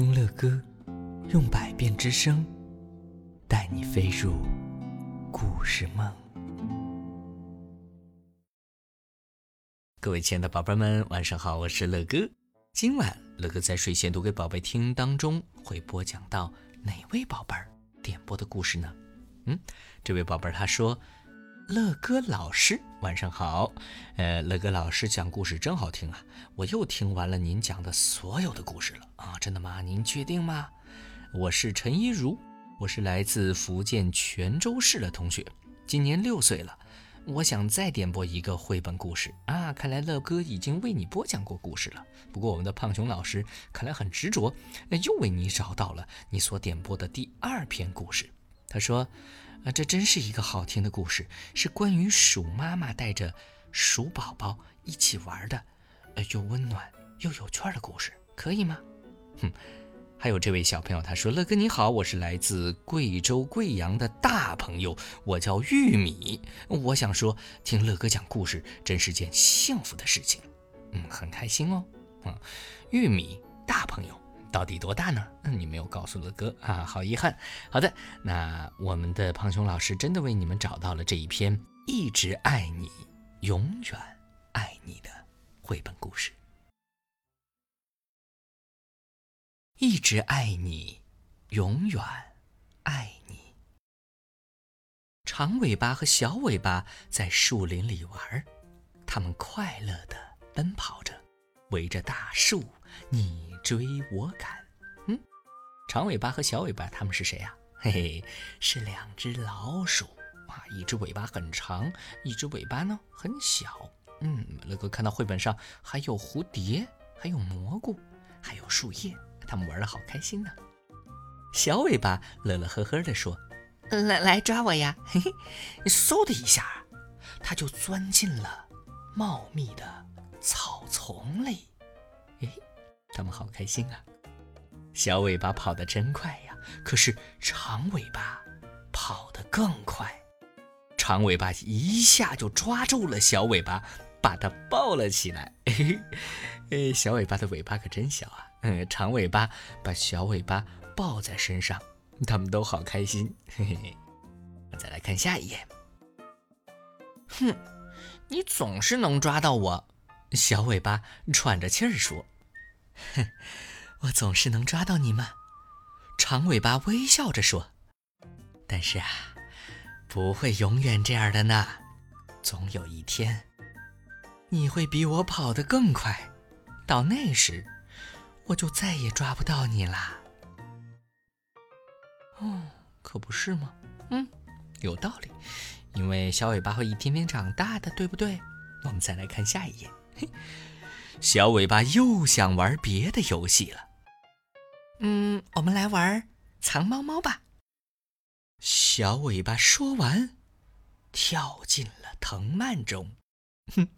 听乐歌，用百变之声带你飞入故事梦。各位亲爱的宝贝们，晚上好，我是乐哥。今晚乐哥在睡前读给宝贝听当中会播讲到哪位宝贝儿点播的故事呢？嗯，这位宝贝儿他说。乐哥老师，晚上好。呃，乐哥老师讲故事真好听啊！我又听完了您讲的所有的故事了啊！真的吗？您确定吗？我是陈一如，我是来自福建泉州市的同学，今年六岁了。我想再点播一个绘本故事啊！看来乐哥已经为你播讲过故事了。不过我们的胖熊老师看来很执着，又为你找到了你所点播的第二篇故事。他说。啊，这真是一个好听的故事，是关于鼠妈妈带着鼠宝宝一起玩的，呃，又温暖又有趣的故事，可以吗？哼，还有这位小朋友，他说：“乐哥你好，我是来自贵州贵阳的大朋友，我叫玉米。我想说，听乐哥讲故事真是件幸福的事情，嗯，很开心哦。嗯，玉米大朋友。”到底多大呢？嗯你没有告诉乐哥啊，好遗憾。好的，那我们的胖熊老师真的为你们找到了这一篇《一直爱你，永远爱你》的绘本故事。一直爱你，永远爱你。长尾巴和小尾巴在树林里玩，他们快乐的奔跑着，围着大树。你。追我赶，嗯，长尾巴和小尾巴他们是谁呀？嘿嘿，是两只老鼠啊！一只尾巴很长，一只尾巴呢很小。嗯，乐哥看到绘本上还有蝴蝶，还有蘑菇，还有树叶，他们玩的好开心呢。小尾巴乐乐呵呵地说：“来来抓我呀！”嘿嘿，嗖的一下，它就钻进了茂密的草丛里。诶。他们好开心啊！小尾巴跑得真快呀，可是长尾巴跑得更快。长尾巴一下就抓住了小尾巴，把它抱了起来。哎，小尾巴的尾巴可真小啊！嗯，长尾巴把小尾巴抱在身上，他们都好开心。嘿嘿，再来看下一页。哼，你总是能抓到我！小尾巴喘着气儿说。哼，我总是能抓到你吗？长尾巴微笑着说。但是啊，不会永远这样的呢。总有一天，你会比我跑得更快，到那时，我就再也抓不到你啦。哦，可不是吗？嗯，有道理。因为小尾巴会一天天长大的，对不对？我们再来看下一页。嘿。小尾巴又想玩别的游戏了。嗯，我们来玩藏猫猫吧。小尾巴说完，跳进了藤蔓中。哼，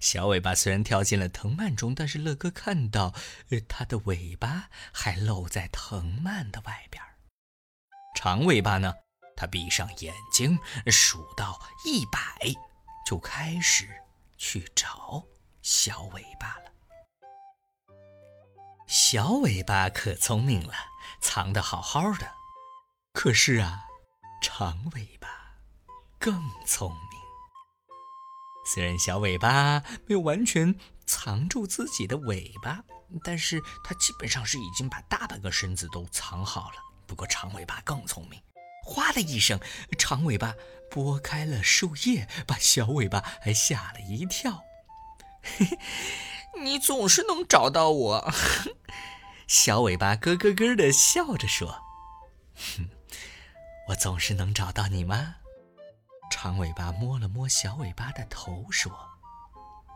小尾巴虽然跳进了藤蔓中，但是乐哥看到，它的尾巴还露在藤蔓的外边。长尾巴呢？它闭上眼睛，数到一百，就开始去找小尾巴了。小尾巴可聪明了，藏得好好的。可是啊，长尾巴更聪明。虽然小尾巴没有完全藏住自己的尾巴，但是它基本上是已经把大半个身子都藏好了。不过长尾巴更聪明，哗的一声，长尾巴拨开了树叶，把小尾巴还吓了一跳。嘿嘿。你总是能找到我，小尾巴咯咯咯的笑着说：“哼，我总是能找到你吗？”长尾巴摸了摸小尾巴的头说：“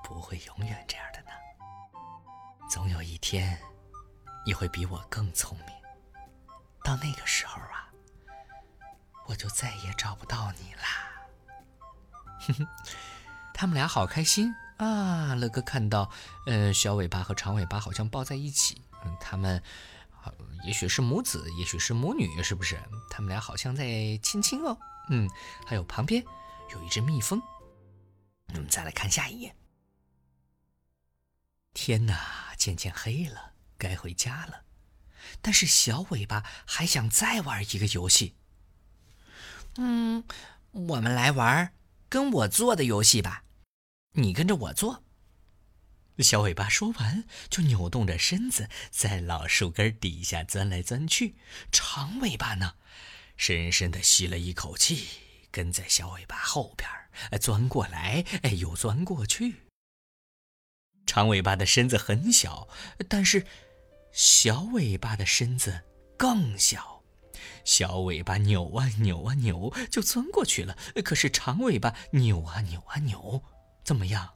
不会永远这样的呢，总有一天，你会比我更聪明。到那个时候啊，我就再也找不到你啦。”哼哼，他们俩好开心。啊，乐哥看到，呃，小尾巴和长尾巴好像抱在一起，嗯，他们，也许是母子，也许是母女，是不是？他们俩好像在亲亲哦，嗯，还有旁边有一只蜜蜂。我们再来看下一页。天哪，渐渐黑了，该回家了。但是小尾巴还想再玩一个游戏。嗯，我们来玩跟我做的游戏吧，你跟着我做。小尾巴说完，就扭动着身子在老树根底下钻来钻去。长尾巴呢，深深的吸了一口气，跟在小尾巴后边钻过来，哎，又钻过去。长尾巴的身子很小，但是小尾巴的身子更小。小尾巴扭啊扭啊扭，就钻过去了。可是长尾巴扭啊扭啊扭，怎么样？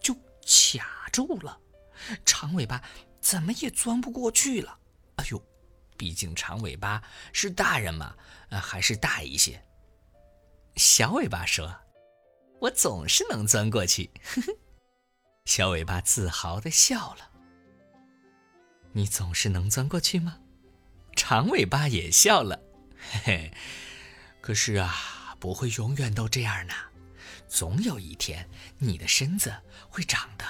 就卡住了，长尾巴怎么也钻不过去了。哎呦，毕竟长尾巴是大人嘛，还是大一些。小尾巴说：“我总是能钻过去。”呵呵。小尾巴自豪的笑了。你总是能钻过去吗？长尾巴也笑了。嘿嘿。可是啊，不会永远都这样呢。总有一天，你的身子会长得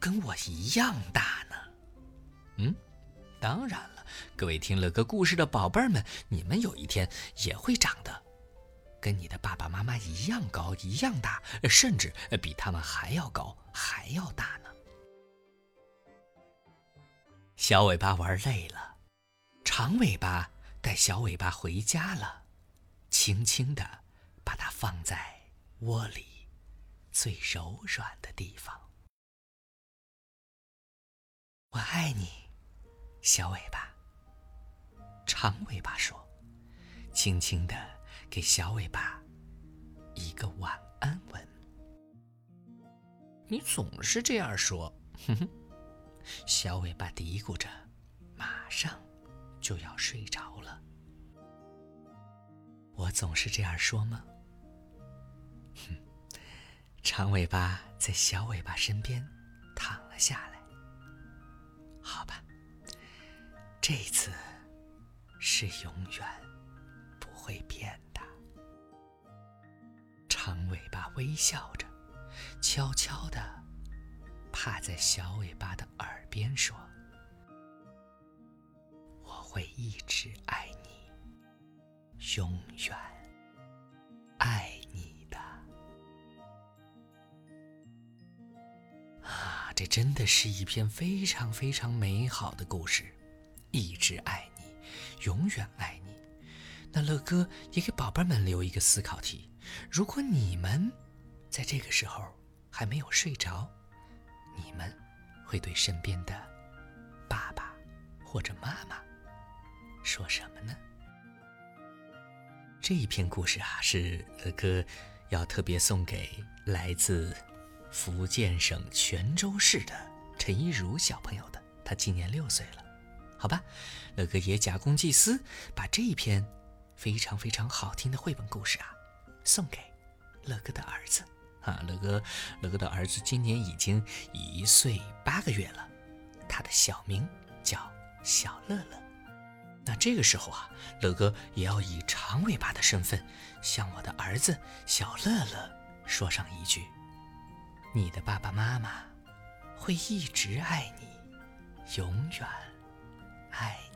跟我一样大呢。嗯，当然了，各位听了个故事的宝贝儿们，你们有一天也会长得跟你的爸爸妈妈一样高、一样大，甚至比他们还要高、还要大呢。小尾巴玩累了，长尾巴带小尾巴回家了，轻轻地把它放在。窝里最柔软的地方，我爱你，小尾巴。长尾巴说，轻轻的给小尾巴一个晚安吻。你总是这样说，哼哼。小尾巴嘀咕着，马上就要睡着了。我总是这样说吗？哼，长尾巴在小尾巴身边躺了下来。好吧，这次是永远不会变的。长尾巴微笑着，悄悄地趴在小尾巴的耳边说：“我会一直爱你，永远这真的是一篇非常非常美好的故事，一直爱你，永远爱你。那乐哥也给宝贝们留一个思考题：如果你们在这个时候还没有睡着，你们会对身边的爸爸或者妈妈说什么呢？这一篇故事啊，是乐哥要特别送给来自。福建省泉州市的陈一如小朋友的，他今年六岁了，好吧，乐哥也假公济私，把这一篇非常非常好听的绘本故事啊，送给乐哥的儿子啊，乐哥，乐哥的儿子今年已经一岁八个月了，他的小名叫小乐乐。那这个时候啊，乐哥也要以长尾巴的身份，向我的儿子小乐乐说上一句。你的爸爸妈妈会一直爱你，永远爱你。